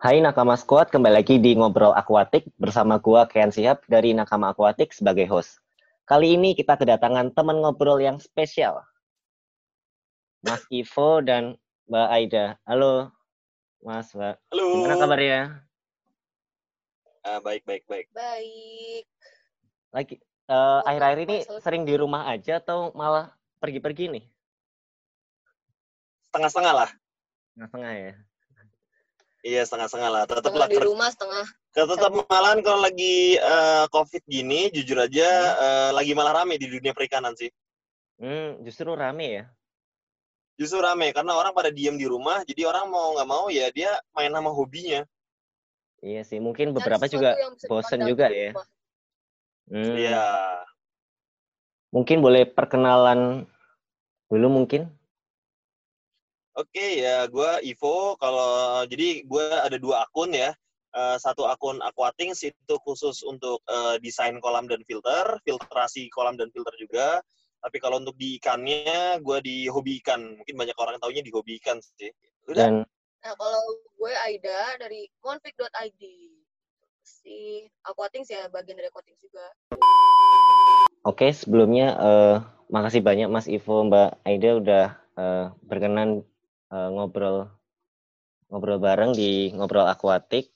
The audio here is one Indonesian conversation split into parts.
Hai Nakama Squad, kembali lagi di Ngobrol Akuatik bersama gua Kian Sihab dari Nakama Akuatik sebagai host. Kali ini kita kedatangan teman ngobrol yang spesial. Mas Ivo dan Mbak Aida. Halo, Mas, Mbak. Halo. Gimana kabarnya? Ah, baik, baik, baik. Baik. Lagi eh, akhir-akhir ini Masalah- sering di rumah aja atau malah pergi-pergi nih? Setengah-setengah lah. Tengah-tengah ya. Iya, setengah-setengah lah. Tetap Setengah lah. di ker- rumah, setengah. Tetap malahan kalau lagi eh, COVID gini, jujur aja eh, lagi malah rame di dunia perikanan sih. Hmm, justru rame ya. Justru rame karena orang pada diem di rumah, jadi orang mau nggak mau ya dia main sama hobinya. Iya sih, mungkin beberapa juga bosen juga ya. rumah. Hmm, Iya. Mungkin boleh perkenalan dulu mungkin. Oke ya, gue Ivo. Kalau jadi gue ada dua akun ya. Eh, satu akun Aquatings itu khusus untuk eh, desain kolam dan filter, filtrasi kolam dan filter juga. Tapi kalau untuk di ikannya, gue di hobi ikan. Mungkin banyak orang yang taunya di hobi ikan sih. Udah. Dan Nah, kalau gue Aida dari monfig.id. Si Aquatings ya, bagian dari Aquatings juga. oke, sebelumnya eh, makasih banyak Mas Ivo, Mbak Aida udah eh, berkenan eh, ngobrol ngobrol bareng di ngobrol akuatik.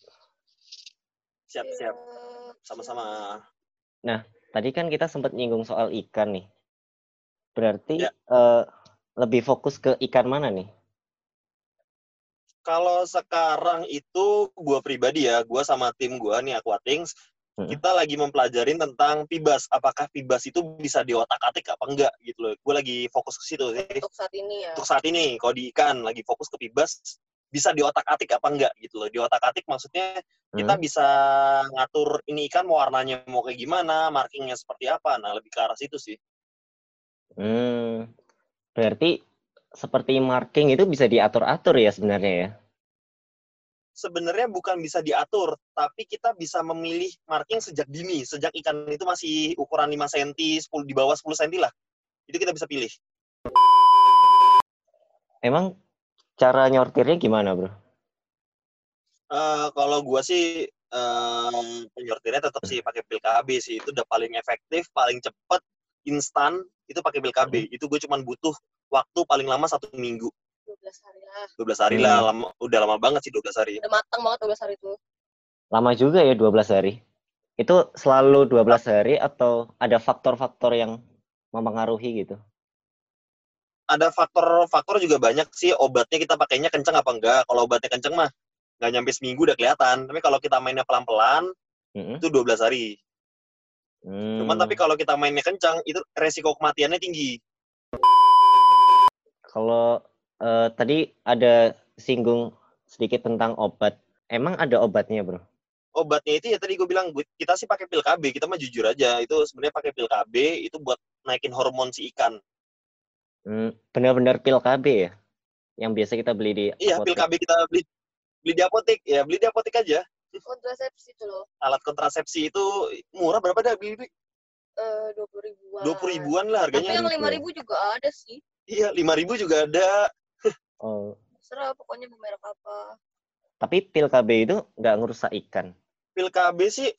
Siap, siap. Sama-sama. Tadi kan kita sempat nyinggung soal ikan nih. Berarti Ya. eh, lebih fokus ke ikan mana nih? Kalau sekarang itu gue pribadi ya, gue sama tim gue nih Aquatings, Kita lagi mempelajarin tentang pibas. Apakah pibas itu bisa diotak-atik apa enggak gitu loh. Gue lagi fokus ke situ sih. Untuk saat ini ya. Untuk saat ini, kalau di ikan lagi fokus ke pibas, bisa diotak-atik apa enggak gitu loh. Diotak-atik maksudnya kita Hmm? bisa ngatur ini ikan mau warnanya mau kayak gimana, markingnya seperti apa. Nah, lebih ke arah situ sih. Hmm, berarti seperti marking itu bisa diatur-atur ya sebenarnya ya? Sebenarnya bukan bisa diatur, tapi kita bisa memilih marking sejak dini, sejak ikan itu masih ukuran 5 cm, 10 di bawah 10 cm lah. Itu kita bisa pilih. Emang cara nyortirnya gimana, bro? Eh, kalau gua sih eh penyortirnya tetap sih pakai pil KB sih. Itu udah paling efektif, paling cepet, instan, itu pakai pil KB. Itu gue cuman butuh waktu paling lama satu minggu. 12 hari lah. 12 hari Hmm. lah, lama, udah lama banget sih 12 hari. Udah matang banget 12 hari itu. Lama juga ya 12 hari. Itu selalu 12 hari atau ada faktor-faktor yang mempengaruhi gitu? Ada faktor-faktor juga banyak sih, obatnya kita pakainya kenceng apa enggak. Kalau obatnya kenceng mah nggak nyampe seminggu udah kelihatan. Tapi kalau kita mainnya pelan-pelan, Mm-mm. itu 12 hari. Hmm. Cuman tapi kalau kita mainnya kencang, itu resiko kematiannya tinggi. Kalau eh, tadi ada singgung sedikit tentang obat. Emang ada obatnya, bro? Obatnya itu ya tadi gue bilang, gue- kita sih pakai pil KB, kita mah jujur aja. Itu sebenarnya pakai pil KB, itu buat naikin hormon si ikan. Hmm, benar-benar pil KB ya? Yang biasa kita beli di Iya, pil apotek. KB kita beli beli di apotek. Ya, beli di apotek aja. Kontrasepsi itu loh. Alat kontrasepsi itu murah berapa dah beli? beli? Eh, 20 ribuan. 20 ribuan lah Tapi harganya. yang ribu 5 ya? ribu juga ada sih. Iya, 5 ribu juga ada. Oh, Serah pokoknya mau merek apa. tapi pil KB itu nggak ngerusak ikan. Pil KB sih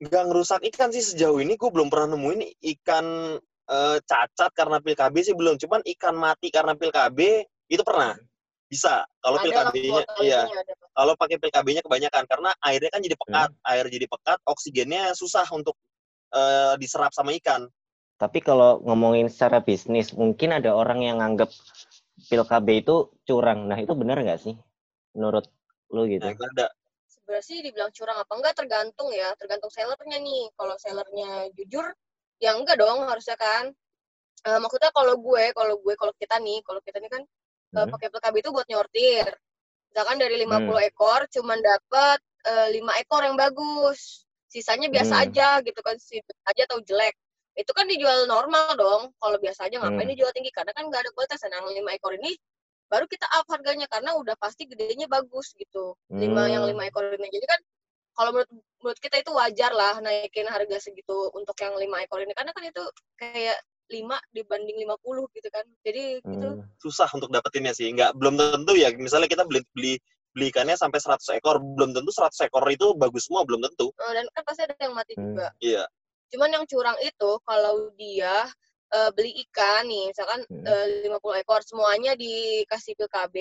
nggak ngerusak ikan sih sejauh ini. Gue belum pernah nemuin ikan eh, cacat karena pil KB sih belum. Cuman ikan mati karena pil KB itu pernah. Bisa. Kalau pil KB-nya, iya. kalau pakai pil KB-nya kebanyakan karena airnya kan jadi pekat, air jadi pekat, oksigennya susah untuk eh, diserap sama ikan. Tapi kalau ngomongin secara bisnis, mungkin ada orang yang nganggap pil KB itu curang. Nah, itu benar nggak sih? Menurut lu gitu? Nah, ada. sebenarnya sih dibilang curang apa enggak tergantung ya tergantung sellernya nih kalau sellernya jujur ya enggak dong harusnya kan Eh, maksudnya kalau gue kalau gue kalau kita nih kalau kita nih kan eh, Hmm. pakai PKB itu buat nyortir misalkan dari 50 Hmm. ekor cuman dapat eh, 5 ekor yang bagus sisanya biasa Hmm. aja gitu kan aja atau jelek itu kan dijual normal dong kalau biasa aja ngapain Hmm. dijual tinggi karena kan nggak ada kualitas nah yang 5 ekor ini baru kita up harganya karena udah pasti gedenya bagus gitu lima yang Hmm. lima ekor ini jadi kan kalau menurut menurut kita itu wajar lah naikin harga segitu untuk yang lima ekor ini karena kan itu kayak 5 dibanding 50 gitu kan. Jadi gitu. Hmm. susah untuk dapetinnya sih. Nggak belum tentu ya. Misalnya kita beli beli beli ikannya sampai 100 ekor. Belum tentu 100 ekor itu bagus semua, belum tentu. Eh, dan kan pasti ada yang mati Hmm. juga. Iya. Cuman yang curang itu kalau dia eh, beli ikan nih, misalkan Hmm. eh, 50 ekor semuanya dikasih ke KB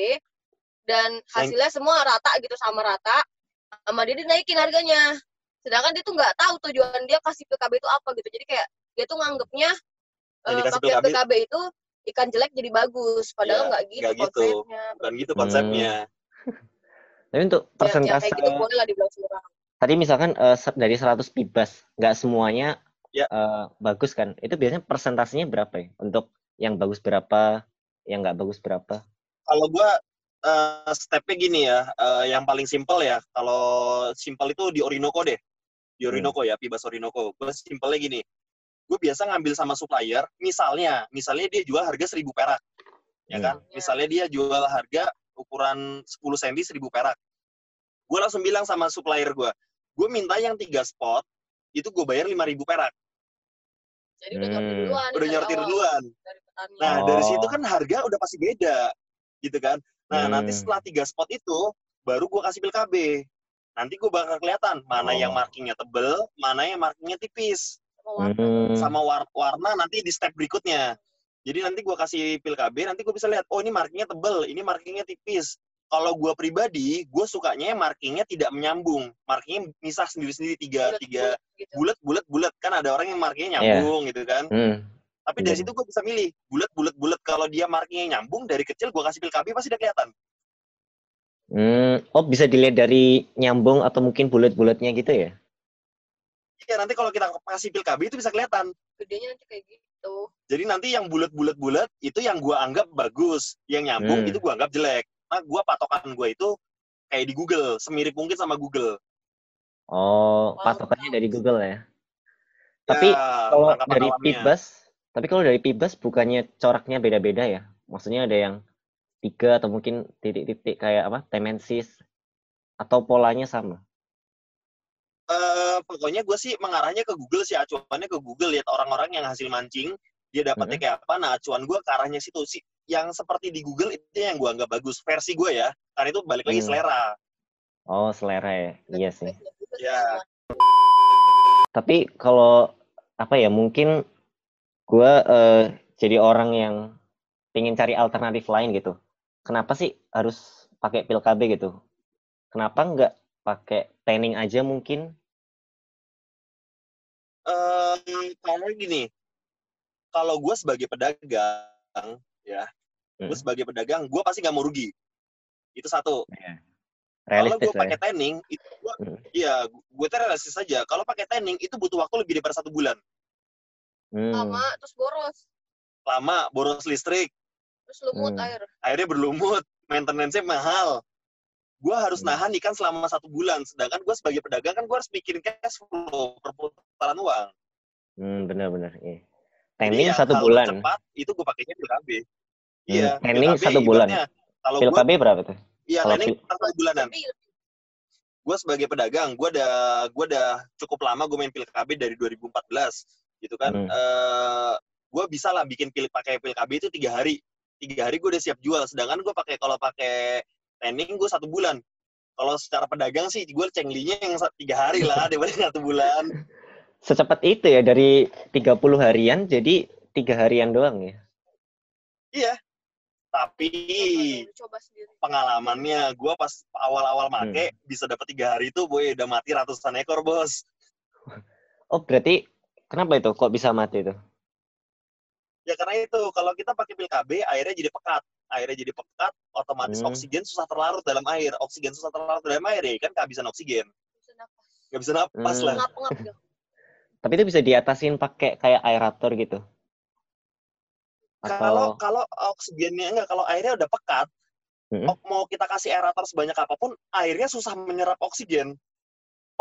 dan hasilnya semua rata gitu sama rata, sama dia dinaikin harganya. Sedangkan dia tuh nggak tahu tujuan dia kasih PKB itu apa gitu. Jadi kayak dia tuh nganggepnya Yang eh, pakai PKB PKB itu ikan jelek jadi bagus. Padahal Iya, nggak gitu nggak gitu. konsepnya. Bukan gitu konsepnya. Tapi untuk Ya, ya persentase kayak gitu boleh lah dibilang curang. Tadi misalkan se- dari 100 pibas, nggak semuanya Ya. eh, bagus kan? Itu biasanya persentasenya berapa ya? Untuk yang bagus berapa, yang nggak bagus berapa? Kalau gua eh, stepnya gini ya, eh, yang paling simpel ya. Kalau simpel itu di Orinoco deh. Di Hmm. Orinoco ya, Pibas Orinoco. Gue simpelnya gini. Gue biasa ngambil sama supplier, misalnya, misalnya dia jual harga 1000 perak. Ya Hmm. kan? Misalnya dia jual harga ukuran 10 cm 1000 perak. Gue langsung bilang sama supplier gue, gue minta yang tiga spot, itu gue bayar 5000 perak. Jadi udah nyortir Hmm. duluan. Udah dari nyortir awal, duluan. Dari petani. Nah, dari Oh. situ kan harga udah pasti beda, gitu kan. Nah, nanti Hmm. setelah tiga spot itu, baru gue kasih pil KB. Nanti gue bakal kelihatan mana yang Oh. markingnya tebel, mana yang markingnya tipis. sama warna. Hmm. Sama war- warna nanti di step berikutnya. Jadi nanti gue kasih pil KB, nanti gue bisa lihat, oh ini markingnya tebel, ini markingnya tipis. Kalau gue pribadi, gue sukanya markingnya tidak menyambung. Markingnya misah sendiri-sendiri tiga, tiga Bulet-bulet gitu. bulat, bulat, bulat. Kan ada orang yang markingnya Iya. nyambung gitu kan. Hmm. Tapi dari Iya. situ gue bisa milih bulat bulat bulat kalau dia markingnya nyambung dari kecil gue kasih pil KB pasti udah kelihatan. Hmm. Oh, bisa dilihat dari nyambung atau mungkin bulat-bulatnya gitu ya? Iya nanti kalau kita kasih pil KB itu bisa kelihatan. Gedenya nanti kayak gitu. Jadi nanti yang bulat bulat bulat itu yang gue anggap bagus, yang nyambung Hmm. itu gue anggap jelek. Nah gue patokan gue itu kayak di Google, semirip mungkin sama Google. Oh, Wow, patokannya dari. Google ya. Tapi Ya, kalau tangkapan dari. Pibas, tapi kalau dari Pibas bukannya coraknya beda-beda ya? Maksudnya ada yang tiga atau mungkin titik-titik kayak apa? Temensis atau polanya sama? Eh, pokoknya gue sih mengarahnya ke Google sih, acuannya ke Google lihat orang-orang yang hasil mancing dia dapatnya kayak apa. Nah acuan gue ke arahnya situ sih. Yang seperti di Google itu yang gue anggap bagus versi gue ya. Karena itu balik lagi Hmm. selera. Oh, selera ya. Iya sih. Ya. Tapi kalau apa ya mungkin gue eh, jadi orang yang pengen cari alternatif lain gitu. Kenapa sih harus pakai pil KB gitu? Kenapa nggak pakai tanning aja mungkin? eh karena gini, kalau gue sebagai pedagang, ya, gue Hmm. sebagai pedagang, gue pasti nggak mau rugi. Itu satu. Kalau Realistis gue lah pakai ya. tanning, itu gue, Hmm. iya, gue realistis saja. Kalau pakai tanning itu butuh waktu lebih daripada satu bulan. Hmm. Lama terus boros. Lama, boros listrik, Terus lumut Hmm. air. airnya berlumut, maintenance-nya mahal. Gue harus Hmm. nahan ikan selama satu bulan. Sedangkan gue sebagai pedagang kan gue harus mikirin cash flow, perputaran uang. Hmm, benar-benar. Iya. Tanning yang satu bulan. Cepat itu gue pakainya pil KB. Hmm, Iya, tanning KB satu bulan. Kalau KB berapa tuh? iya kalau tanning satu bulanan. Gue sebagai pedagang, gue udah gue udah cukup lama gue main pil KB dari 2014, gitu kan. Hmm. Eh gue bisa lah bikin pil pakai pil KB itu tiga hari, tiga hari gue udah siap jual. Sedangkan gue pakai kalau pakai tanning gue satu bulan. Kalau secara pedagang sih gue cenglinya yang tiga hari lah daripada satu bulan. Secepat itu ya dari 30 harian jadi tiga harian doang ya. Iya. Tapi Coba, coba sendiri. pengalamannya gue pas awal-awal Hmm. make bisa dapat tiga hari itu boy udah mati ratusan ekor bos. Oh, berarti kenapa itu kok bisa mati itu? Ya karena itu kalau kita pakai pil KB airnya jadi pekat, airnya jadi pekat, otomatis Hmm. oksigen susah terlarut dalam air, oksigen susah terlarut dalam air ya kan kehabisan oksigen, Bisa nggak bisa napas Hmm. lah. Tapi itu bisa diatasin pakai kayak aerator gitu. Kalau Atau kalau oksigennya enggak, kalau airnya udah pekat, Hmm. ok- mau kita kasih aerator sebanyak apa pun, airnya susah menyerap oksigen.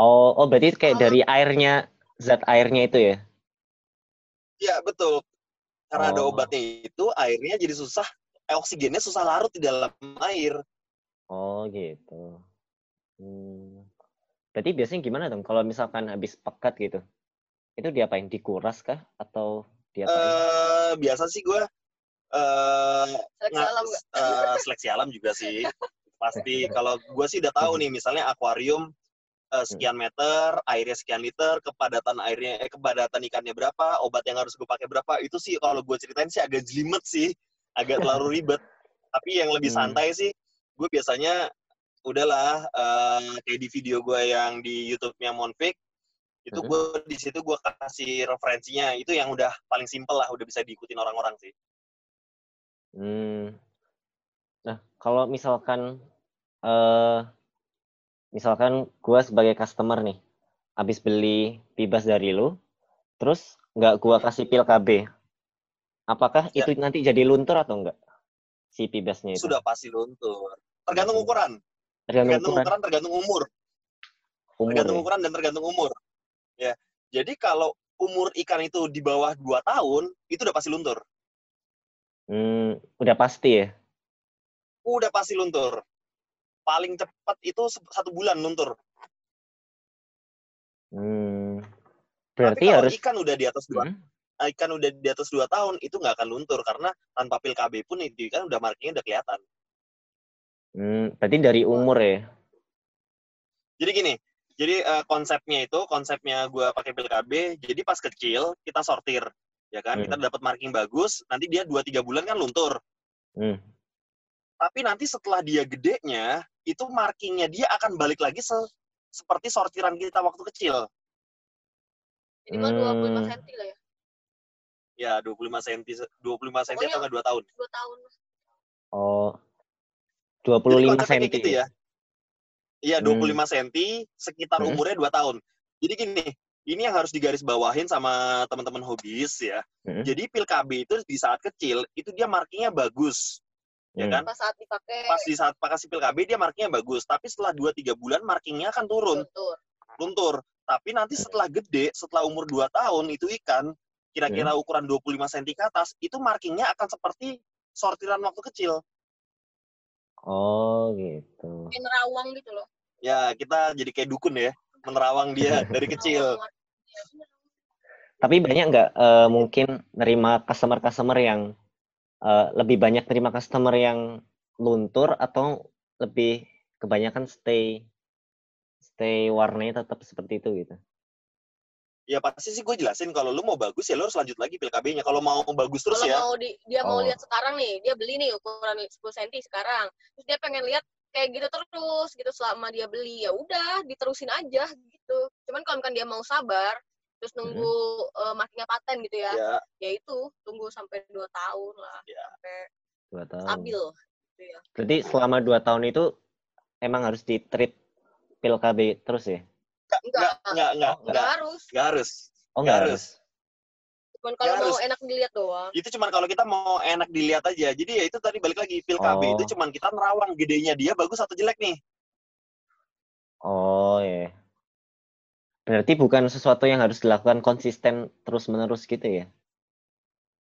oh, oh berarti kayak dari airnya zat airnya itu ya? Iya betul. Karena ada Oh. obatnya itu, airnya jadi susah, eh, oksigennya susah larut di dalam air. Oh, gitu. Hmm. Berarti biasanya gimana dong kalau misalkan habis pekat gitu? Itu diapain? Dikuras kah atau diapain? Eh biasa sih gue eh Seleksi alam eh, seleksi alam juga sih. pasti kalau gue sih udah tahu nih misalnya akuarium eh, sekian meter airnya sekian liter kepadatan airnya eh kepadatan ikannya berapa obat yang harus gue pakai berapa itu sih kalau gue ceritain sih agak jelimet sih agak terlalu ribet tapi yang lebih Hmm. santai sih gue biasanya udahlah eh, kayak di video gue yang di YouTube-nya Monfik itu gue di situ gue kasih referensinya itu yang udah paling simpel lah udah bisa diikutin orang-orang sih Hmm. Nah, kalau misalkan eh misalkan gua sebagai customer nih, habis beli pibas dari lu, terus nggak gua kasih pil KB, apakah Ya. itu nanti jadi luntur atau enggak? Si pibasnya itu. sudah pasti luntur tergantung ukuran Tergantung tergantung ukuran, ukuran tergantung umur umur tergantung ya. ukuran dan tergantung umur ya jadi kalau umur ikan itu di bawah 2 tahun itu udah pasti luntur Hmm, udah pasti ya. udah pasti luntur paling cepat itu satu bulan luntur Hmm. tapi Berarti kalau harus ikan udah di atas dua Hmm? ikan udah di atas dua tahun itu nggak akan luntur karena tanpa pil KB pun itu ikan udah markingnya udah kelihatan Hmm, berarti dari umur ya. jadi gini jadi eh, konsepnya itu konsepnya gua pakai pil KB jadi pas kecil kita sortir ya kan Hmm. kita dapat marking bagus nanti dia 2-3 bulan kan luntur Hmm. tapi nanti setelah dia gedenya itu markingnya dia akan balik lagi se- seperti sortiran kita waktu kecil Minimal 25 Hmm. cm lah ya. ya 25 cm 25 cm atau Pokoknya- nggak 2 tahun 2 tahun. Oh. Jadi 25 konsepnya cm. gitu ya iya Hmm. 25 cm sekitar Hmm. umurnya 2 tahun jadi gini ini yang harus digaris bawahin sama teman-teman hobis ya Hmm. jadi pil KB itu di saat kecil itu dia markingnya bagus ya Hmm. kan Pas saat dipakai pas di saat pakai pil KB dia markingnya bagus tapi setelah 2-3 bulan markingnya akan turun luntur. luntur. Tapi nanti Hmm. setelah gede, setelah umur 2 tahun itu ikan kira-kira ukuran 25 cm ke atas, itu markingnya akan seperti sortiran waktu kecil. Oh, gitu. Kayak nerawang gitu loh. Ya, kita jadi kayak dukun ya, menerawang dia dari kecil. Tapi banyak nggak eh, mungkin nerima customer-customer yang eh, lebih banyak terima customer yang luntur atau lebih kebanyakan stay stay warnanya tetap seperti itu gitu. Ya pasti sih gue jelasin kalau lu mau bagus ya lu harus lanjut lagi pil KB-nya. Kalau mau bagus terus Kalau ya, mau di, dia mau Oh. lihat sekarang nih, dia beli nih ukuran 10 cm sekarang. Terus dia pengen lihat kayak gitu terus gitu selama dia beli ya udah diterusin aja gitu. Cuman kalau kan dia mau sabar terus nunggu eh, markingnya paten gitu ya, ya ya itu tunggu sampai 2 tahun lah Ya. sampai Dua tahun. stabil gitu ya. Berarti selama dua tahun itu emang harus di treat pil KB terus ya? Enggak, enggak enggak Oh, enggak enggak harus. enggak harus. Oh Nggak nggak harus. Cuman kalau mau enak dilihat doang. Itu cuman kalau kita mau enak dilihat aja. Jadi ya itu tadi balik lagi pil KB Oh. itu cuman kita nerawang gedenya dia bagus atau jelek nih. Oh ya. Berarti bukan sesuatu yang harus dilakukan konsisten terus-menerus gitu ya?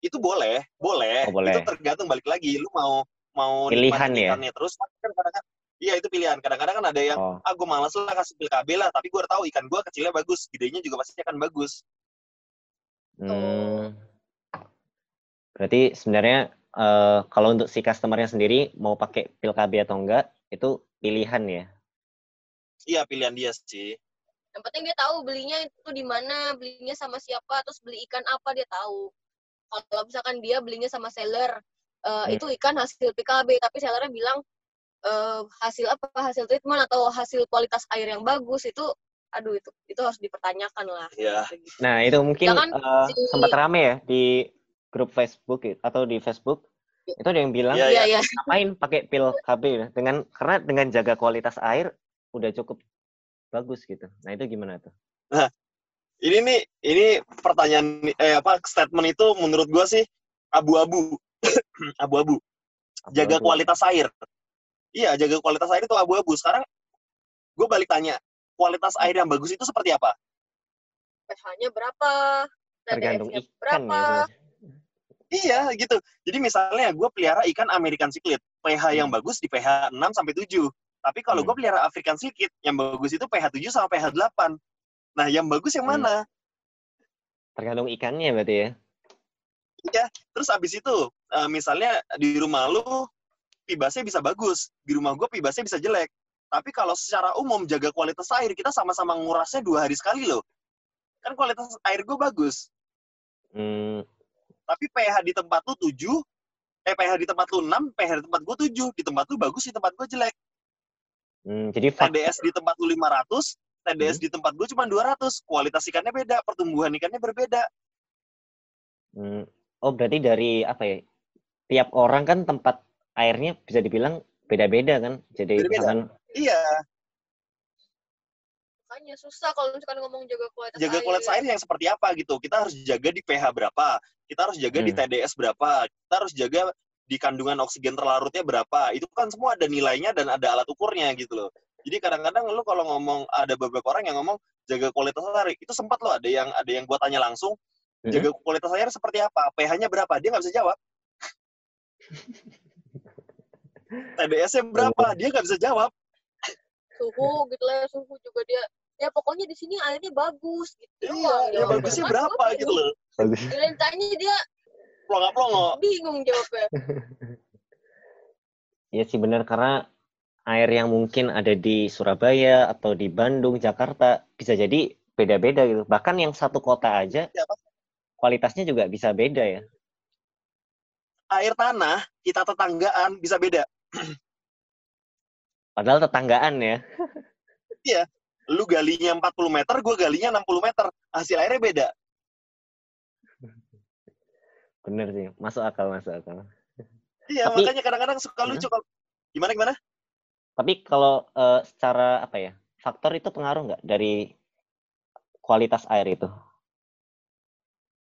itu boleh, boleh. Oh, boleh. Itu tergantung balik lagi. Lu mau mau Pilihan ya? terus kan kadang-kadang iya itu pilihan. Kadang-kadang kan ada yang Oh, ah gue malas lah kasih pil KB lah, tapi gue udah tahu ikan gue kecilnya bagus, gedenya juga pasti akan bagus. hmm. Berarti sebenarnya eh, kalau untuk si customernya sendiri mau pakai pil KB atau enggak itu pilihan ya? Iya pilihan dia sih. Yang penting dia tahu belinya itu di mana, belinya sama siapa, terus beli ikan apa dia tahu. Kalau misalkan dia belinya sama seller, eh, Hmm. itu ikan hasil PKB, tapi sellernya bilang eh, hasil apa, hasil treatment atau hasil kualitas air yang bagus itu, aduh itu itu harus dipertanyakan lah. Iya. Gitu. Nah itu mungkin kan eh, si- sempat rame ya di grup Facebook atau di Facebook itu ada yang bilang Iya, Iya iya. ngapain pakai pil KB ya? dengan karena dengan jaga kualitas air udah cukup bagus gitu. Nah itu gimana tuh? Ini nih, ini pertanyaan eh apa statement itu menurut gue sih abu-abu, abu-abu. Jaga kualitas air. Iya, jaga kualitas air itu abu-abu. Sekarang gue balik tanya, kualitas air yang bagus itu seperti apa? pH-nya berapa? tergantung ikan berapa? ya. sebenarnya. Iya, gitu. Jadi misalnya gue pelihara ikan American cichlid, pH yang Hmm. bagus di pH 6 sampai 7. Tapi kalau Hmm. gue pelihara African cichlid, yang bagus itu pH 7 sama pH 8. Nah, yang bagus yang Hmm. mana? Tergantung ikannya berarti ya. Terus abis itu, eh, misalnya di rumah lu pibasnya bisa bagus, di rumah gue pibasnya bisa jelek. Tapi kalau secara umum jaga kualitas air, kita sama-sama ngurasnya dua hari sekali loh. Kan kualitas air gue bagus. Hmm, Tapi pH di tempat lu 7, eh pH di tempat lu 6, pH di tempat gue 7. Di tempat lu bagus, di tempat gue jelek. hmm, jadi TDS di tempat lu 500, TDS di tempat gue cuma 200. Kualitas ikannya beda, pertumbuhan ikannya berbeda. hmm, oh berarti dari apa ya? Tiap orang kan tempat airnya bisa dibilang beda-beda kan. Jadi Beda-beda. misalkan Iya, Makanya susah kalau misalkan ngomong jaga kualitas jaga air. kualitas air yang seperti apa gitu. Kita harus jaga di pH berapa, kita harus jaga di Hmm. TDS berapa, kita harus jaga di kandungan oksigen terlarutnya berapa. Itu kan semua ada nilainya dan ada alat ukurnya gitu loh. Jadi kadang-kadang lu kalau ngomong ada beberapa orang yang ngomong jaga kualitas air, itu sempat loh ada yang ada yang gua tanya langsung, Mhm. jaga kualitas air seperti apa? pH-nya berapa? Dia nggak bisa jawab. TDS-nya berapa? Dia nggak bisa jawab. suhu gitu lah suhu juga dia ya pokoknya di sini airnya bagus gitu Iya, doang. ya bagusnya Kan berapa gitu loh. Kalian tanya dia Plonga-plongo. bingung jawabnya Iya sih benar karena air yang mungkin ada di Surabaya atau di Bandung, Jakarta bisa jadi beda-beda gitu. Bahkan yang satu kota aja Iya, kualitasnya juga bisa beda ya. Air tanah, kita tetanggaan bisa beda. Padahal tetanggaan ya. lu galinya 40 meter, gue galinya 60 meter. Hasil airnya beda. Bener sih, masuk akal, masuk akal. Iya, Tapi- makanya kadang-kadang suka lucu kalau gimana gimana? Tapi kalau eh, secara apa ya, faktor itu pengaruh nggak dari kualitas air itu?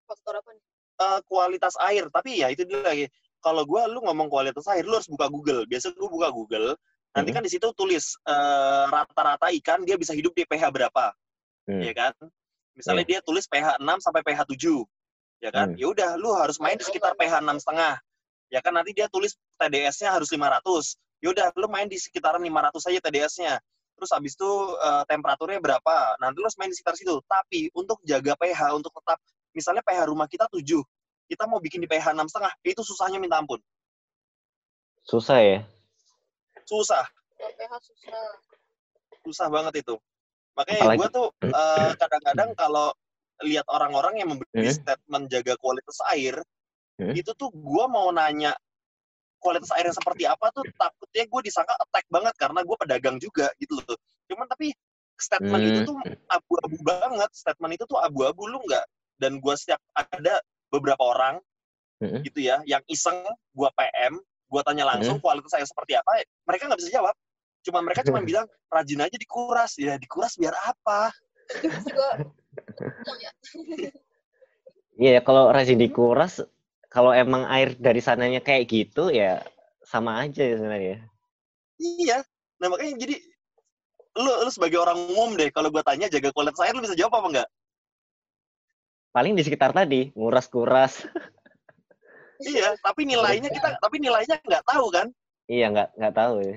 faktor apa nih Eh, kualitas air, tapi ya itu dia lagi. Kalau gue, lu ngomong kualitas air, lu harus buka Google. Biasa gue buka Google, nanti Mhm. kan di situ tulis eh, rata-rata ikan dia bisa hidup di pH berapa, Hmm. ya kan? Misalnya dia tulis pH 6 sampai pH 7, ya kan? Hmm. Ya udah, lu harus main di sekitar pH 6 setengah. Ya kan nanti dia tulis TDS-nya harus 500. Ya udah, lu main di sekitaran 500 saja TDS-nya. Terus habis itu eh, temperaturnya berapa? Nanti lu harus main di sekitar situ. Tapi untuk jaga pH, untuk tetap misalnya pH rumah kita 7, kita mau bikin di pH 6 setengah, itu susahnya minta ampun. Susah ya. Susah, pH susah susah banget itu. Makanya Apalagi- gue tuh eh, kadang-kadang kalau lihat orang-orang yang memberi Hmm. statement jaga kualitas air, Hmm. itu tuh gue mau nanya kualitas air yang seperti apa tuh takutnya gue disangka attack banget karena gue pedagang juga gitu loh. Cuman tapi statement itu Hmm. tuh abu-abu banget. Statement itu tuh abu-abu lu nggak. Dan gue setiap ada beberapa orang Hmm. gitu ya yang iseng gue PM, gue tanya langsung kualitas air seperti apa, mereka nggak bisa jawab. Cuma mereka cuma bilang rajin aja dikuras. Ya dikuras biar apa? Ya Iya, kalau rajin dikuras, kalau emang air dari sananya kayak gitu ya sama aja ya sebenarnya. Iya. Nah makanya jadi lu lu sebagai orang umum deh kalau gue tanya jaga kualitas air lu bisa jawab apa enggak? Paling di sekitar tadi, nguras-kuras. Iya, tapi nilainya kita tapi nilainya nggak tahu kan? Iya, nggak nggak tahu ya.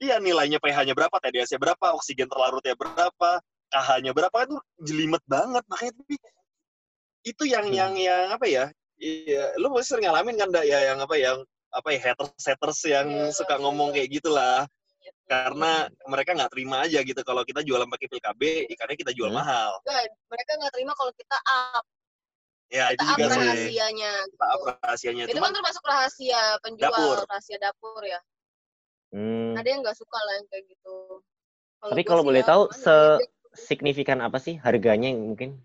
Iya, nilainya pH-nya berapa, TDS-nya berapa, oksigen terlarutnya berapa, KH-nya berapa kan itu jelimet banget makanya tapi itu yang Hmm. yang yang apa ya? Iya, lu pasti sering ngalamin kan ya yang apa yang apa ya haters haters yang Iya, suka ngomong kayak gitulah karena mereka nggak terima aja gitu kalau kita jualan pakai pil KB ikannya kita jual Hmm. mahal Enggak, mereka nggak terima kalau kita up ya itu kita up juga sih rahasianya kita gitu. up rahasianya itu cuman kan termasuk rahasia penjual Dapur. rahasia dapur ya Hmm. ada yang nggak suka lah yang kayak gitu Tapi gua kalau boleh ya, tahu, gimana se- ya, Signifikan apa sih harganya yang mungkin?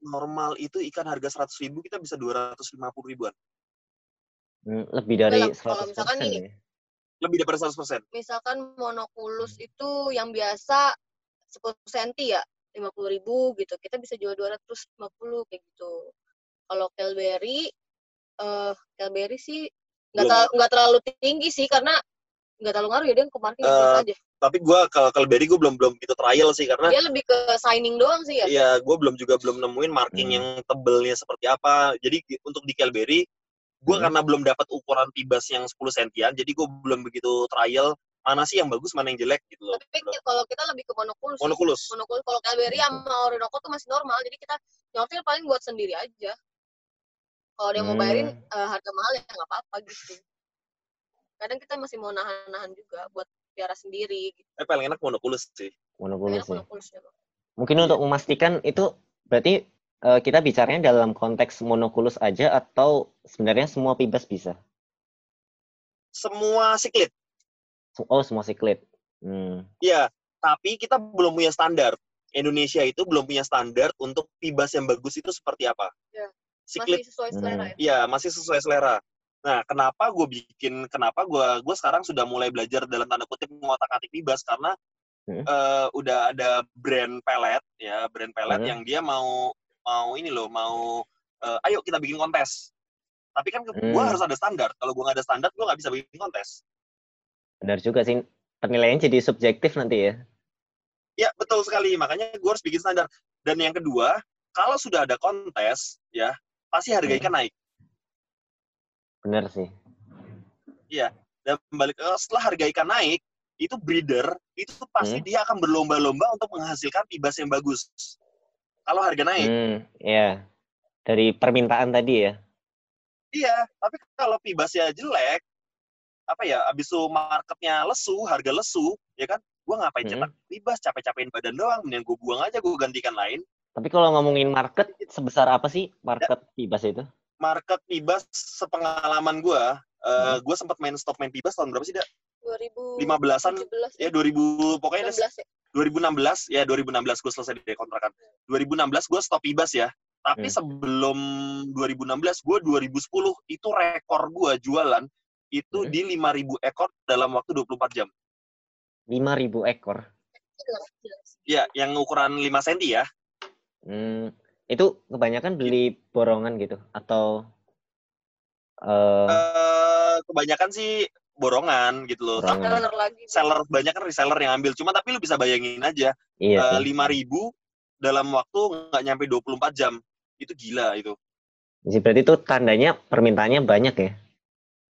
normal itu ikan harga 100 ribu kita bisa 250 ribuan Hmm, lebih dari Enggak lah, 100% kalau misalkan nih, ya. Lebih daripada 100 persen misalkan monokulus Hmm. itu yang biasa 10 cm ya 50 ribu gitu kita bisa jual 250 kayak gitu kalau Kelberry eh Kelberry sih nggak ter- terlalu tinggi sih karena nggak terlalu ngaruh ya dia ke market Eh, biasa aja tapi gue kalau Kelberry gue belum belum gitu trial sih karena dia lebih ke signing doang sih ya Iya, gue belum juga belum nemuin marking Hmm. yang tebelnya seperti apa. Jadi di- untuk di Kelberry, gue Hmm. karena belum dapat ukuran tibas yang 10 sentian, jadi gue belum begitu trial mana sih yang bagus, mana yang jelek gitu loh. tapi ki- kalau kita lebih ke monokulus sih. Monokulus. monokulus kalau Hmm. sama Orinoco tuh masih normal jadi kita nyortir paling buat sendiri aja kalau dia mau bayarin Hmm. eh, harga mahal ya nggak apa-apa gitu kadang kita masih mau nahan-nahan juga buat piara sendiri gitu Eh, paling enak monokulus sih. monokulus Enak monokulus ya. Mungkin untuk memastikan itu berarti eh, kita bicaranya dalam konteks monokulus aja atau sebenarnya semua pibas bisa? Semua siklit. Oh, semua siklit. Hmm. Iya, tapi kita belum punya standar. Indonesia itu belum punya standar untuk pibas yang bagus itu seperti apa. Iya. Siklit, masih sesuai selera Hmm. ya iya masih sesuai selera. Nah, kenapa gue bikin, kenapa gue gue sekarang sudah mulai belajar dalam tanda kutip mengotak-atik pibas karena Hmm. eh, udah ada brand pelet ya, brand pelet Hmm. yang dia mau mau ini loh, mau eh, ayo kita bikin kontes. Tapi kan gue Hmm. harus ada standar. Kalau gue nggak ada standar, gue nggak bisa bikin kontes. Benar juga sih. Penilaian jadi subjektif nanti ya. Ya, betul sekali. Makanya gue harus bikin standar. Dan yang kedua, kalau sudah ada kontes, ya, pasti harga Hmm. ikan naik. Benar sih. Dan balik eh, setelah harga ikan naik, itu breeder, itu pasti Hmm. dia akan berlomba-lomba untuk menghasilkan pibas yang bagus. Kalau harga naik. Hmm, ya. Dari permintaan tadi ya. Iya, tapi kalau pibasnya jelek, apa ya, abis itu marketnya lesu, harga lesu, ya kan, gue ngapain Hmm. cetak pibas, capek-capekin badan doang, mending gue buang aja, gue gantikan lain. Tapi kalau ngomongin market, sebesar apa sih market pibas itu? Market pibas sepengalaman gue, eh Hmm. gue sempat main stop main pibas tahun berapa sih, Dak? 2017 15-an, ya 2000, pokoknya 16 ya 2016, ya 2016 gue selesai di kontrakan. 2016 gue stop pibas ya, tapi Hmm. sebelum 2016, gue 2010, itu rekor gue jualan, itu Hmm. di 5.000 ekor dalam waktu 24 jam. 5.000 ekor. Ya, yang ukuran 5 cm ya. Hmm, itu kebanyakan beli borongan gitu atau eh Eh, kebanyakan sih borongan gitu loh. Borongan. Tapi Seller lagi seller banyak kan reseller yang ambil. Cuma tapi lu bisa bayangin aja, iya eh, sih. 5.000 dalam waktu nggak nyampe 24 jam. Itu gila itu. Jadi berarti itu tandanya permintaannya banyak ya?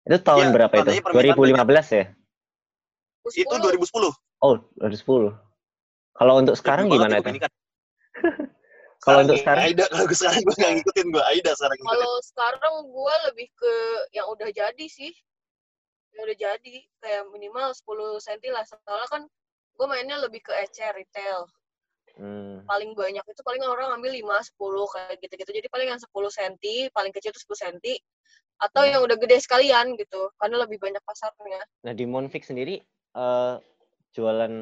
Itu tahun Iya, berapa itu? tandanya permintaan 2015 ya? Itu 10. 2010. Oh, 2010. Kalau untuk sekarang gimana itu? kan. Kalau untuk sekarang? Aida, kalau gue sekarang gue nggak ngikutin gue Aida sekarang. Kalau sekarang gue lebih ke yang udah jadi sih. Yang udah jadi. Kayak minimal 10 cm lah. Soalnya kan gue mainnya lebih ke ecer, retail. Hmm, Paling banyak itu paling orang ambil 5, 10 kayak gitu-gitu. Jadi paling yang 10 cm, paling kecil itu 10 cm. Atau Hmm. yang udah gede sekalian gitu. Karena lebih banyak pasarnya. Nah di Monfix sendiri eh jualan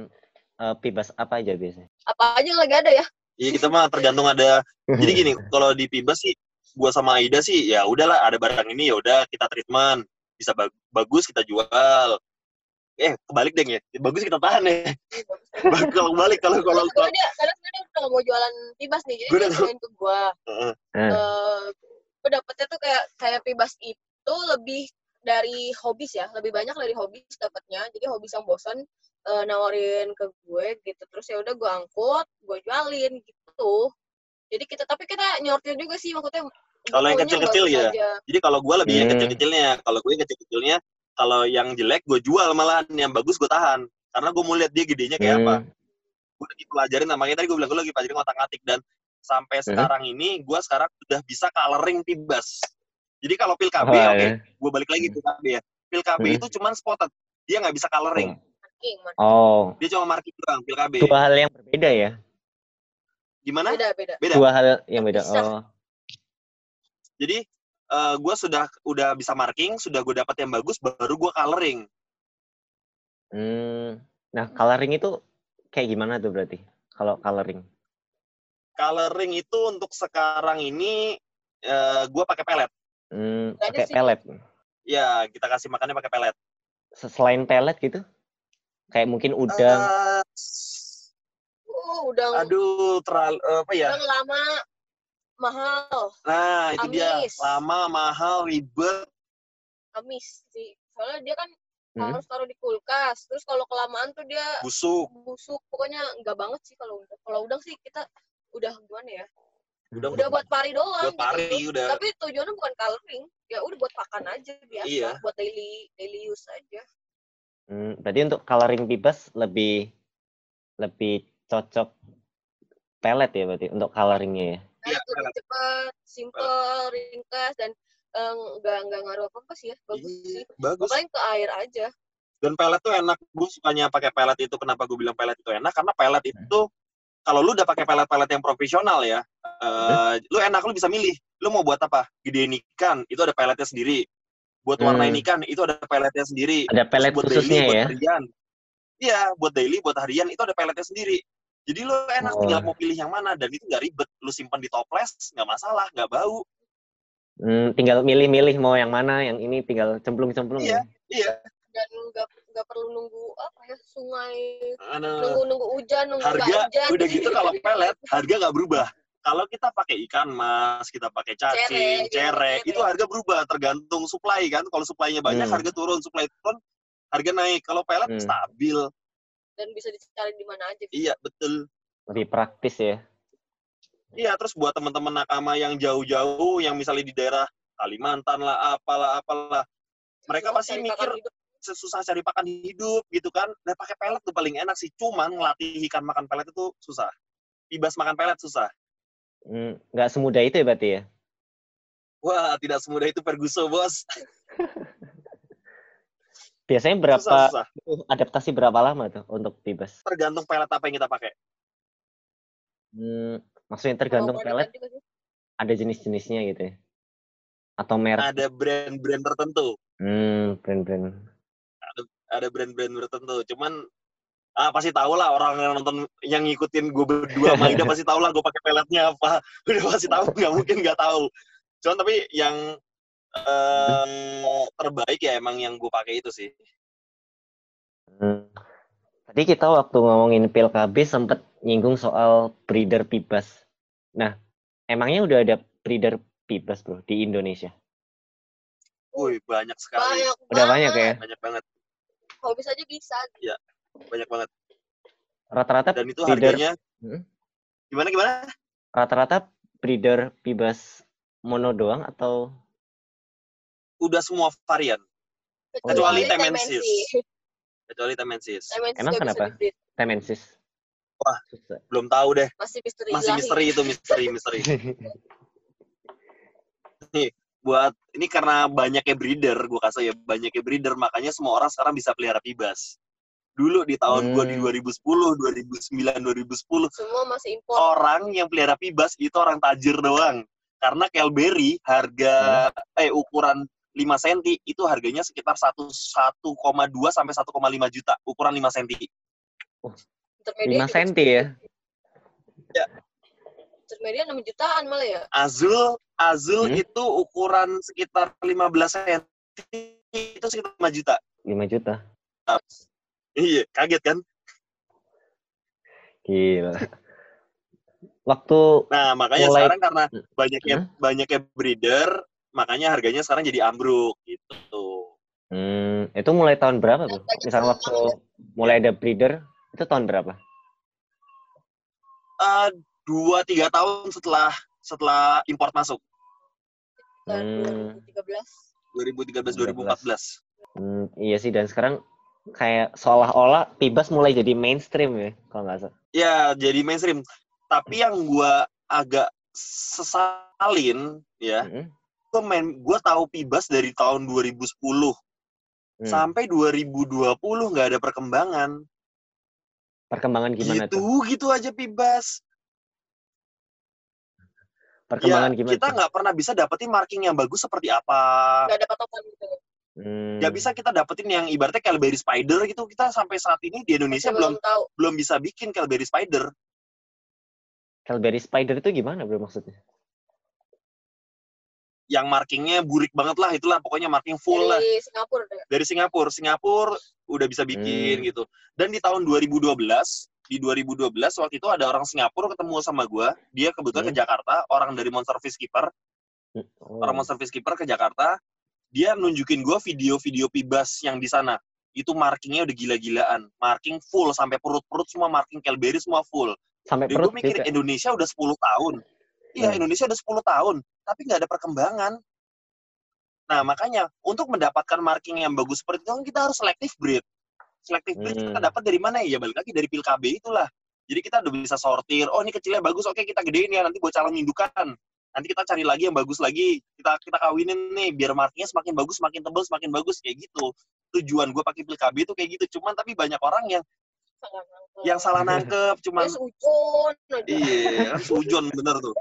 eh, pibas apa aja biasanya? Apa aja yang lagi ada ya? Iya kita mah tergantung ada. Jadi gini, kalau di Pibas sih, gua sama Aida sih, ya udahlah ada barang ini ya udah kita treatment, bisa bag- bagus kita jual. Eh kebalik deh ya, bagus kita tahan ya. Kalau kebalik kalau kalau kadang dia udah nggak mau jualan pibas nih. Jadi dia jualin ke gue. Heeh. Eh gue dapetnya tuh kayak kayak pibas itu lebih dari hobis ya lebih banyak dari hobis dapatnya jadi hobis yang bosan eh, nawarin ke gue gitu terus ya udah gue angkut gue jualin gitu jadi kita tapi kita nyortir juga sih maksudnya Kalau yang kecil-kecil ya? aja. Jadi kalau gua lebih yang Hmm. kecil-kecilnya, kalau gue yang kecil-kecilnya, kalau yang jelek gue jual malahan, yang bagus gue tahan. Karena gue mau lihat dia gedenya kayak apa. hmm, Gue udah dipelajarin namanya tadi gue bilang gue lagi pelajarin ngotak-ngatik dan sampai Hmm. sekarang ini gue sekarang sudah bisa coloring pibas. Jadi kalau pil KB, oh, oke, ya. gue balik lagi pil KB ya. Pil KB Hmm. itu cuman spotted, dia nggak bisa coloring. Oh, Dia cuma marking doang, pil KB. dua hal yang berbeda ya? Gimana? beda beda Beda. Dua hal yang beda. Bisa. Oh, Jadi eh gue sudah udah bisa marking, sudah gue dapat yang bagus, baru gue coloring. hmm. Nah, coloring itu kayak gimana tuh berarti? Kalau coloring? Coloring itu untuk sekarang ini eh gue pakai pelet. Hmm, pakai pelet. Ya, kita kasih makannya pakai pelet. Selain pelet gitu? Kayak mungkin udang. Uh udah aduh, terlalu apa ya? udah lama mahal Nah, itu dia. Amis. Lama, mahal, ribet. amis sih soalnya dia kan Hmm? harus taruh di kulkas terus kalau kelamaan tuh dia busuk. busuk pokoknya enggak banget sih kalau udang kalau udang sih kita udah gimana ya Udah, udah buat pari doang buat pari gitu. udah. tapi tujuannya bukan coloring ya udah buat pakan aja biasa Iya. buat daily daily use aja Hmm, berarti untuk coloring bibas lebih lebih cocok pelet ya berarti untuk coloringnya ya. Nah, Iya, lebih pelet. cepat simple ringkas dan eh, nggak nggak ngaruh apa apa sih ya bagus Iya, sih bagus. paling ke air aja Dan pelet tuh enak. Gue sukanya pakai pelet itu. Kenapa gue bilang pelet itu enak? Karena pelet itu kalau lu udah pakai pelet-pelet yang profesional ya, eh, lu enak lu bisa milih. Lu mau buat apa? Gedein ikan, itu ada peletnya sendiri. Buat warnain Hmm. ikan, itu ada peletnya sendiri. Ada pelet buat khususnya daily, buat ya. harian. Iya, buat daily, buat harian itu ada peletnya sendiri. Jadi lu enak Oh. tinggal mau pilih yang mana dan itu nggak ribet. Lu simpan di toples nggak masalah, nggak bau. Hmm, tinggal milih-milih mau yang mana, yang ini tinggal cemplung-cemplung Iya. ya. Iya. dan nggak nggak perlu nunggu apa ya sungai nunggu nunggu hujan nunggu harga hujan udah gitu kalau pelet harga nggak berubah. Kalau kita pakai ikan mas, kita pakai cacing, Cere, cere, cere. itu harga berubah tergantung supply kan. Kalau supply-nya banyak, Hmm. harga turun, supply turun, harga naik. Kalau pelet Hmm. stabil. Dan bisa dicari di mana aja Iya, betul. Lebih praktis ya. Iya, terus buat teman-teman nakama yang jauh-jauh, yang misalnya di daerah Kalimantan lah, apalah, apalah. Mereka Susah pasti mikir susah cari pakan hidup gitu kan. Nah, pakai pelet tuh paling enak sih. Cuman ngelatih ikan makan pelet itu susah. Ibas makan pelet susah. Hmm, nggak semudah itu ya berarti ya. Wah, tidak semudah itu Ferguson, bos. Biasanya berapa Susah, susah. adaptasi berapa lama tuh untuk bebas? Tergantung pelet apa yang kita pakai. Hmm, maksudnya tergantung Kemampuan pelet ada jenis-jenisnya gitu ya. Atau merek. Ada brand-brand tertentu. Hmm, brand-brand. Ada brand-brand tertentu. Cuman ah pasti tahu lah orang yang nonton yang ngikutin gue berdua sama Ida pasti tahu lah gue pakai peletnya apa. Udah pasti tahu, nggak mungkin nggak tahu. Cuman tapi yang eh, terbaik ya emang yang gue pakai itu sih. Hmm. Tadi kita waktu ngomongin pil KB sempet nyinggung soal breeder pibas. Nah, emangnya udah ada breeder pibas bro di Indonesia? Wih, banyak sekali. banyak Udah banyak ya? Banyak banget. kalau bisa aja bisa Banyak banget. Rata-rata Dan itu breeder harganya Hmm? gimana gimana? rata-rata breeder pibas mono doang atau Udah semua varian. Kecuali Temensis. Kecuali Temensis. Temensis Emang kenapa? temensis? Wah. Susah. Belum tahu deh. masih misteri Masih misteri itu, misteri, misteri. buat ini karena banyaknya breeder, gue kasih ya banyaknya breeder, makanya semua orang sekarang bisa pelihara pibas. Dulu di tahun gue di Hmm. 2010, 2009, 2010, semua masih impor orang yang pelihara pibas itu orang tajir doang. Karena Kelberry harga eh ukuran 5 cm itu harganya sekitar 1 1,2 sampai 1,5 juta ukuran 5 cm. intermedia 5 juga senti ya? intermedia 6 jutaan malah ya Azul Azul Hmm? itu ukuran sekitar 15 cm itu sekitar 5 juta. 5 juta. Iya, kaget kan? Gila. Waktu Nah, makanya Mulai- sekarang karena banyaknya Hmm? banyaknya breeder, makanya harganya sekarang jadi ambruk gitu. hmm, itu mulai tahun berapa? Banyak Misalnya banget. waktu mulai ada breeder, itu tahun berapa? Eh, dua tiga tahun setelah setelah import masuk Hmm. 2013 2013 2014. Hmm, iya sih dan sekarang kayak seolah-olah pibas mulai jadi mainstream ya kalau nggak salah. Ya, jadi mainstream. Tapi yang gua agak sesalin ya, Mm-mm. Gua main gua tahu Pibas dari tahun 2010 Hmm. sampai 2020 nggak ada perkembangan. Perkembangan gimana gitu tuh? gitu aja Pibas. Perkembangan ya, gimana kita nggak pernah bisa dapetin marking yang bagus seperti apa. nggak ada patokan gitu Hmm. Nggak bisa kita dapetin yang ibaratnya Calberry Spider gitu. Kita sampai saat ini di Indonesia Masih belum belum tahu belum bisa bikin Calberry Spider. Calberry Spider itu gimana bro maksudnya? Yang markingnya burik banget lah, itulah pokoknya marking full lah. dari Singapura deh. Dari Singapura. Singapura udah bisa bikin Hmm. gitu. Dan di tahun 2012, di 2012 waktu itu ada orang Singapura ketemu sama gua. Dia kebetulan Hmm. ke Jakarta, orang dari Monster Fish Keeper. Oh. orang Monster Fish Keeper ke Jakarta, dia nunjukin gue video-video pibas yang di sana. Itu markingnya udah gila-gilaan. Marking full, sampai perut-perut semua marking Kelberry semua full. Sampai Dan perut gue mikir, juga. Indonesia udah 10 tahun. Iya, Hmm. Indonesia udah 10 tahun. Tapi nggak ada perkembangan. Nah, makanya, untuk mendapatkan marking yang bagus seperti itu, kan kita harus selective breed. Selective breed kita Hmm. dapat dari mana ya? Ya balik lagi dari pil KB itulah. Jadi kita udah bisa sortir, oh ini kecilnya bagus, oke kita gedein ya, nanti buat calon indukan. nanti kita cari lagi yang bagus lagi kita kita kawinin nih biar markingnya semakin bagus semakin tebal semakin bagus kayak gitu tujuan gue pakai pil KB itu kayak gitu cuman tapi banyak orang yang Salah nangkep. yang salah nangkep cuman Terus ujon aja. iya sujon bener tuh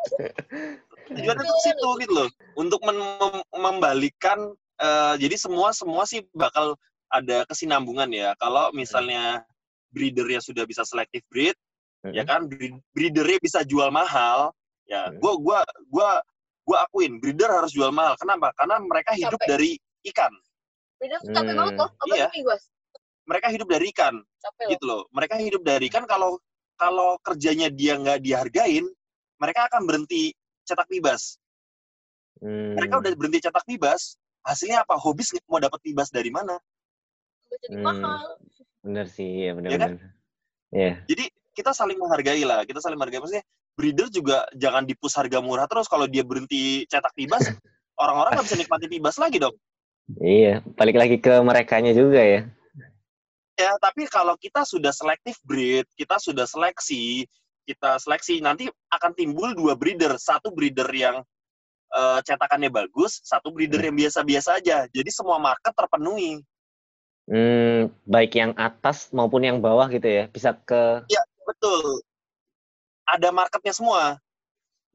tujuannya tuh situ gitu loh untuk mem- membalikan eh, jadi semua semua sih bakal ada kesinambungan ya kalau misalnya breedernya sudah bisa selective breed ya kan breed- breedernya bisa jual mahal ya Hmm. gua gua gua gua akuin breeder harus jual mahal kenapa karena mereka hidup Capek. dari ikan Beda tuh capek Hmm. banget loh. Apa Iya. nih, Guys? Mereka hidup dari ikan Capek loh. gitu loh mereka hidup dari ikan kalau kalau kerjanya dia nggak dihargain mereka akan berhenti cetak bibas Hmm. mereka udah berhenti cetak bibas hasilnya apa hobis mau dapat bibas dari mana jadi Hmm. mahal. Bener sih, iya Ya kan? Iya. jadi kita saling menghargai lah kita saling menghargai maksudnya breeder juga jangan dipus harga murah terus kalau dia berhenti cetak bibas orang-orang nggak bisa nikmati bibas lagi dong Iya, balik lagi ke merekanya juga ya. Ya tapi kalau kita sudah selective breed kita sudah seleksi kita seleksi nanti akan timbul dua breeder satu breeder yang eh, cetakannya bagus satu breeder yang biasa-biasa aja jadi semua market terpenuhi Hmm, baik yang atas maupun yang bawah gitu ya, bisa ke betul ada marketnya semua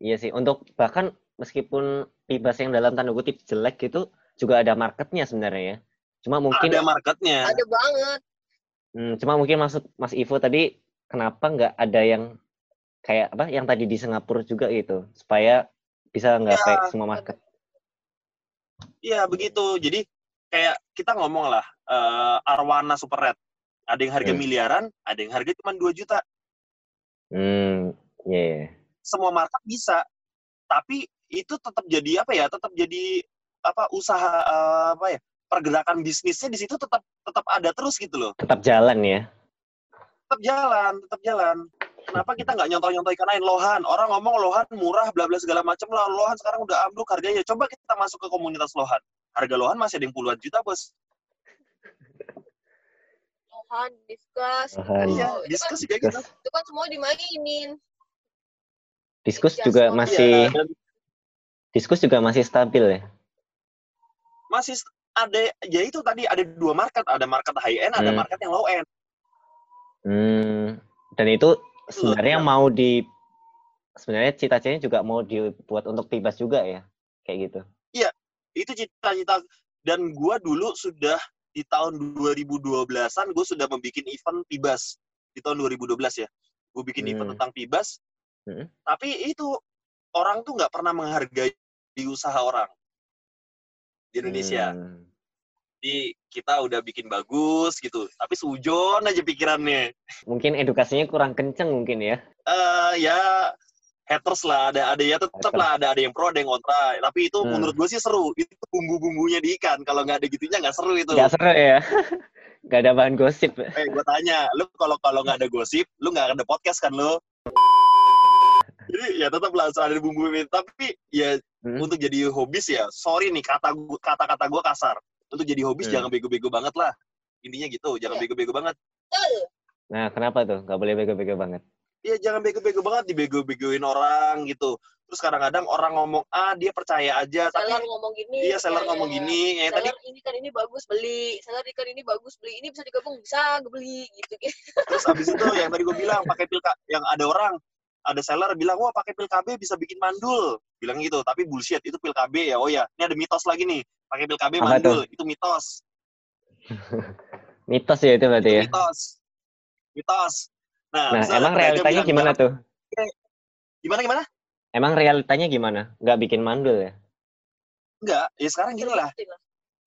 iya sih. Untuk bahkan meskipun pibas yang dalam tanda kutip jelek gitu juga ada marketnya sebenarnya ya. Cuma mungkin ada marketnya Ada banget. Hmm, cuma mungkin maksud Mas Ivo tadi kenapa nggak ada yang kayak apa yang tadi di Singapura juga gitu supaya bisa nggak Ya. kayak semua market. Iya begitu. Jadi kayak kita ngomong lah eh, Arwana Super Red. Ada yang harga Hmm. miliaran, ada yang harga cuma 2 juta. Hmm, iya. iya. Semua market bisa. Tapi itu tetap jadi apa ya? Tetap jadi apa usaha eh, apa ya? Pergerakan bisnisnya di situ tetap tetap ada terus gitu loh. Tetap jalan ya. Tetap jalan, tetap jalan. Kenapa kita nggak nyontoh-nyontoh ikan lain? Lohan, orang ngomong Lohan murah, bla bla segala macam lah. Lohan sekarang udah ambruk harganya. Coba kita masuk ke komunitas Lohan. Harga Lohan masih ada yang puluhan juta, bos. Tuhan, diskus. Tuhan. Iya, kan, diskus juga gitu. Itu kan semua dimainin. diskus juga masih dan diskus juga masih stabil ya. masih ada ya itu tadi ada dua market ada market high end ada Hmm. market yang low end Hmm, dan itu sebenarnya ya. mau di sebenarnya cita-citanya juga mau dibuat untuk pibas juga ya, kayak gitu. itu cita-cita dan gua dulu sudah di tahun 2012an gue sudah membuat event pibas di tahun 2012 ya gue bikin event Hmm. tentang pibas Hmm. tapi itu orang tuh nggak pernah menghargai usaha orang di Indonesia Hmm. jadi kita udah bikin bagus gitu tapi sujon aja pikirannya Mungkin edukasinya kurang kenceng mungkin ya. eh ya haters lah ada ada ya tetap lah ada ada yang pro ada yang kontra tapi itu Hmm. menurut gue sih seru itu bumbu bumbunya di ikan kalau nggak ada gitunya nggak seru itu Nggak seru ya. Nggak ada bahan gosip. eh gue tanya lu kalau kalau nggak ada gosip lu nggak ada podcast kan lu jadi ya tetap lah ada bumbu ini tapi ya Hmm. untuk jadi hobis ya sorry nih kata gua- kata-kata gue kasar untuk jadi hobis Hmm. jangan bego-bego banget lah intinya gitu jangan Iya. bego-bego banget Betul. Nah, kenapa tuh? Nggak boleh bego-bego banget. ya jangan bego-bego banget dibego-begoin orang gitu terus kadang-kadang orang ngomong ah dia percaya aja tapi Seller ngomong gini. Iya, seller ya, ngomong ya, ya. gini. Tadi Seller ini kan ini bagus beli. Seller ikan ini bagus beli. Ini bisa digabung bisa beli gitu. terus abis itu yang tadi gue bilang pakai pil K- yang ada orang ada seller bilang wah pakai pil KB bisa bikin mandul. Bilang gitu tapi bullshit itu pil KB ya. Oh ya ini ada mitos lagi nih. Pakai pil KB mandul itu mitos. Mitos ya itu berarti itu ya. mitos. Mitos. Nah, Nah, emang realitanya bilang, gimana tuh? gimana gimana? Emang realitanya gimana? Nggak bikin mandul ya? enggak ya sekarang gini lah.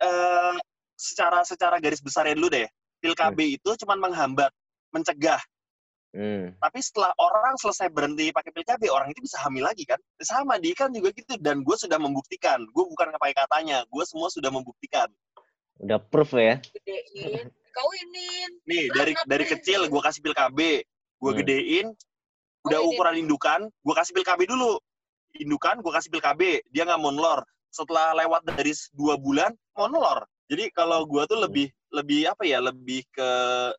Eh, secara secara garis besarnya dulu deh. Pil KB itu cuma menghambat mencegah Hmm. tapi setelah orang selesai berhenti pakai pil KB orang itu bisa hamil lagi kan sama di ikan juga gitu dan gue sudah membuktikan gue bukan pakai katanya gue semua sudah membuktikan Udah proof ya. Gedein. Kawinin. nih dari dari kecil gue kasih pil KB gue Hmm. gedein udah Oh, ukuran indukan gue kasih pil KB dulu indukan gue kasih pil KB dia nggak mau nelor setelah lewat dari dua bulan mau nelor jadi kalau gue tuh lebih lebih apa ya lebih ke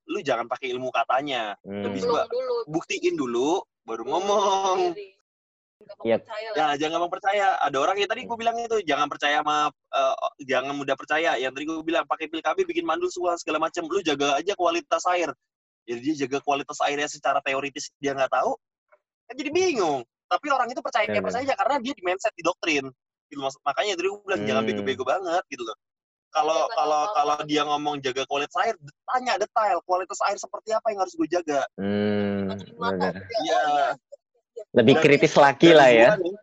lu jangan pakai ilmu katanya Hmm. Lebih coba dulu. buktiin dulu baru ngomong Iya. lah. Ya, jangan gampang percaya. Ada orang yang tadi gue bilang itu, jangan percaya sama, eh, jangan mudah percaya. Yang tadi gue bilang, pakai pil KB bikin mandul semua segala macam. Lu jaga aja kualitas air. Jadi dia jaga kualitas airnya secara teoritis dia nggak tahu, kan jadi bingung. Tapi orang itu percaya kayak percaya aja karena dia di mindset, di doktrin. Gitu. Makanya tadi gue bilang jangan Hmm. bego-bego banget gitu loh. Kalau tahu kalau kalau dia ngomong jaga kualitas air, tanya detail kualitas air seperti apa yang harus gue jaga. Hmm, benar. gitu ya. Iya. Iya. Lebih Dan- kritis lagi lah ya. nih,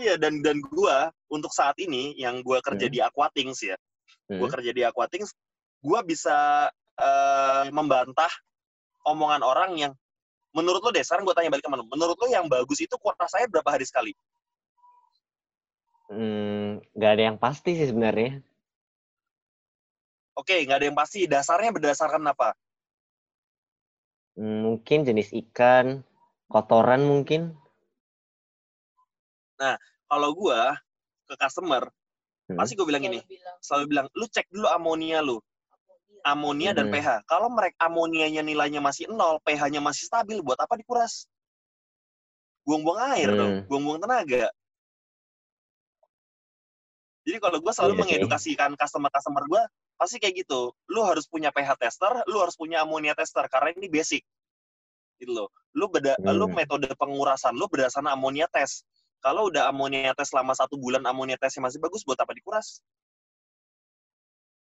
iya dan dan gua untuk saat ini yang gua kerja Hmm. di Aquatings ya, gua Hmm. kerja di Aquatings, gua bisa eh, membantah omongan orang yang menurut lo deh, sekarang gua tanya balik ke mana? Menurut lo yang bagus itu kualitas air berapa hari sekali? Hmm, nggak ada yang pasti sih sebenarnya. Oke, nggak ada yang pasti. Dasarnya berdasarkan apa? Hmm, mungkin jenis ikan, kotoran mungkin. Kalau gua ke customer, Hmm. pasti gua bilang gini, Selalu bilang, selalu bilang, lu cek dulu amonia lu, amonia. amonia dan Hmm. pH. Kalau mereka amonianya nilainya masih nol, pH-nya masih stabil, buat apa dikuras? Buang-buang air dong, Hmm. buang-buang tenaga. Jadi kalau gue selalu sih. mengedukasikan customer-customer gue, pasti kayak gitu. Lu harus punya pH tester, lu harus punya amonia tester, karena ini basic. Gitu loh. Lu, beda, lu Hmm. metode pengurasan lu berdasarkan amonia tes. Kalau udah amonia tes selama satu bulan amonia tesnya masih bagus, buat apa dikuras?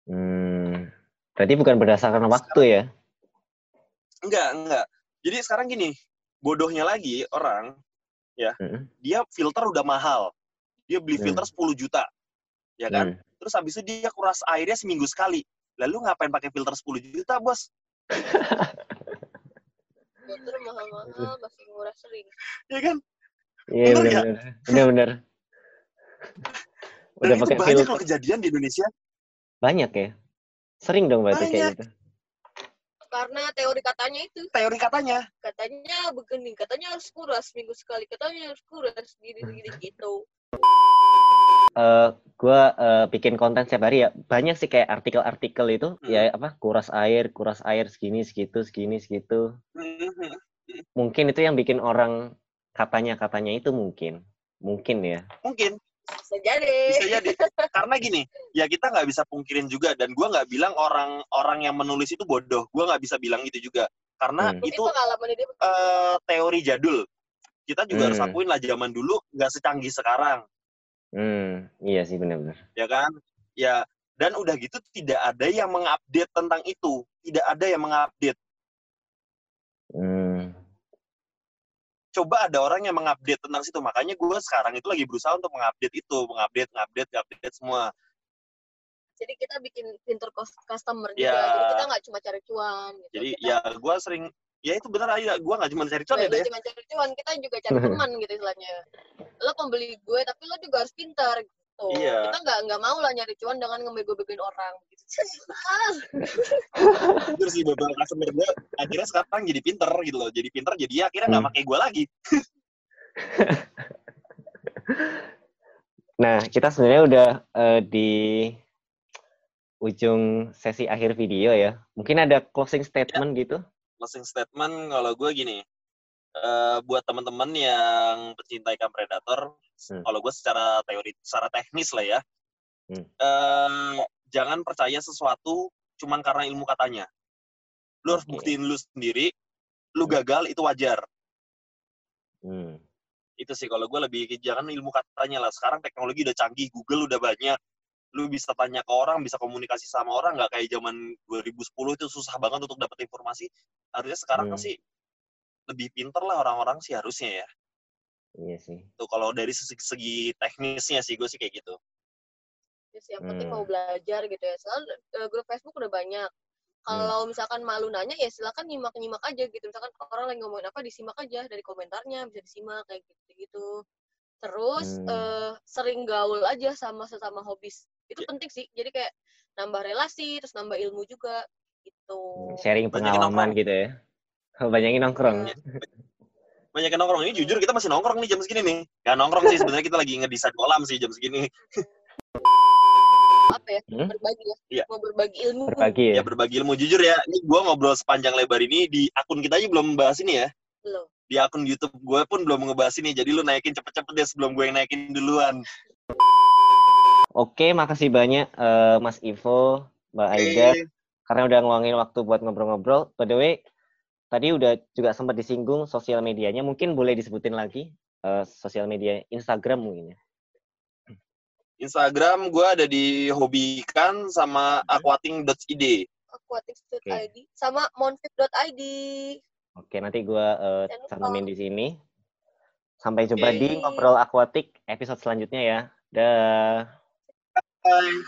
Hmm, berarti bukan berdasarkan waktu ya? Enggak, enggak. Jadi sekarang gini, bodohnya lagi orang, Hmm. dia filter udah mahal. Dia beli Hmm. filter 10 juta. Ya kan? Hmm. Terus habis itu dia kuras airnya seminggu sekali. Lalu ngapain pakai filter 10 juta, Bos? Filter mahal-mahal, masih murah sering. Ya kan? Iya benar-benar, benar-benar. Dan Udah itu pakai banyak filter kejadian di Indonesia. banyak ya? Sering dong berarti kayak gitu. Karena teori katanya itu, Teori katanya. katanya begini, katanya harus kuras minggu sekali, katanya harus kuras gini gini gitu. Eh, gue bikin konten setiap hari ya banyak sih kayak artikel-artikel itu Hmm. ya apa kuras air kuras air segini segitu segini segitu Mhm. mungkin itu yang bikin orang katanya katanya itu mungkin mungkin ya Mungkin Bisa jadi. bisa jadi. Karena gini, ya kita nggak bisa pungkirin juga. Dan gua nggak bilang orang orang yang menulis itu bodoh. Gua nggak bisa bilang itu juga. Karena Hmm. Itu pengalaman dia eh, teori jadul. Kita juga harus Hmm. akuin lah zaman dulu nggak secanggih sekarang. Hmm iya sih benar-benar ya kan? Ya, dan udah gitu tidak ada yang mengupdate tentang itu. Tidak ada yang mengupdate. hmm Coba ada orang yang mengupdate tentang situ. Makanya gue sekarang itu lagi berusaha untuk mengupdate itu, mengupdate, mengupdate, mengupdate semua. jadi kita bikin pinter cus- customer juga. Ya. Jadi kita nggak cuma cari cuan. Gitu. Jadi kita, ya gue sering, ya itu benar aja. Gue nggak cuma cari cuan ya, nggak deh. cuma cari cuan, kita juga cari teman gitu istilahnya. Lo pembeli gue, tapi lo juga harus pintar gitu. Iya. Kita nggak nggak mau lah nyari cuan dengan ngebego-begoin orang. Gitu. Jujur sih beberapa customer gue akhirnya sekarang jadi pinter gitu loh. Jadi pinter, jadi ya akhirnya nggak Hmm. pakai gue lagi. nah kita sebenarnya udah eh, di ujung sesi akhir video ya mungkin ada closing statement gitu Closing statement kalau gue gini, eh, buat teman-teman yang pecinta ikan predator, Hmm. kalau gue secara teori, secara teknis lah ya, Hmm. eh, jangan percaya sesuatu cuman karena ilmu katanya. Lu harus buktiin lu sendiri, lu Hmm. gagal itu wajar. hmm. Itu sih kalau gue lebih jangan ilmu katanya lah. Sekarang teknologi udah canggih, Google udah banyak. Lu bisa tanya ke orang, bisa komunikasi sama orang, nggak kayak zaman 2010 itu susah banget untuk dapat informasi. Harusnya sekarang Hmm. sih lebih pinter lah orang-orang sih harusnya ya. iya sih Tuh kalau dari segi, segi teknisnya sih gue sih kayak gitu. Terus yang penting Hmm. mau belajar gitu ya. Soalnya eh, grup Facebook udah banyak. Hmm. Kalau misalkan malu nanya ya silakan nyimak-nyimak aja gitu. Misalkan orang lagi ngomongin apa disimak aja dari komentarnya bisa disimak kayak gitu-gitu. Terus Hmm. eh, sering gaul aja sama sesama hobis. Itu Ya. penting sih. Jadi kayak nambah relasi, terus nambah ilmu juga gitu. sharing pengalaman gitu ya banyakin nongkrong Iya. Banyak yang nongkrong. Ini jujur kita masih nongkrong nih jam segini nih. Gak nongkrong sih sebenarnya kita lagi ngedesain kolam sih jam segini. Apa ya? Hmm? Berbagi ya. Iya. Mau berbagi ilmu. berbagi ya Ya berbagi ilmu jujur ya. Ini gue ngobrol sepanjang lebar ini di akun kita aja belum bahas ini ya. Lo. Di akun YouTube gue pun belum ngebahas ini, jadi lu naikin cepet-cepet deh sebelum gue yang naikin duluan. Oke, makasih banyak eh, Mas Ivo, Mbak Aida, karena udah ngeluangin waktu buat ngobrol-ngobrol. By the way, tadi udah juga sempat disinggung sosial medianya, mungkin boleh disebutin lagi eh, sosial media Instagram mungkin ya. Instagram gue ada di hobikan sama aquating.id. aquatics.id sama monfit.id. Oke, nanti gua eh, Jangan lupa. cantumin di sini. Sampai jumpa di Oke. ngobrol akuatik episode selanjutnya ya. Dah. Bye.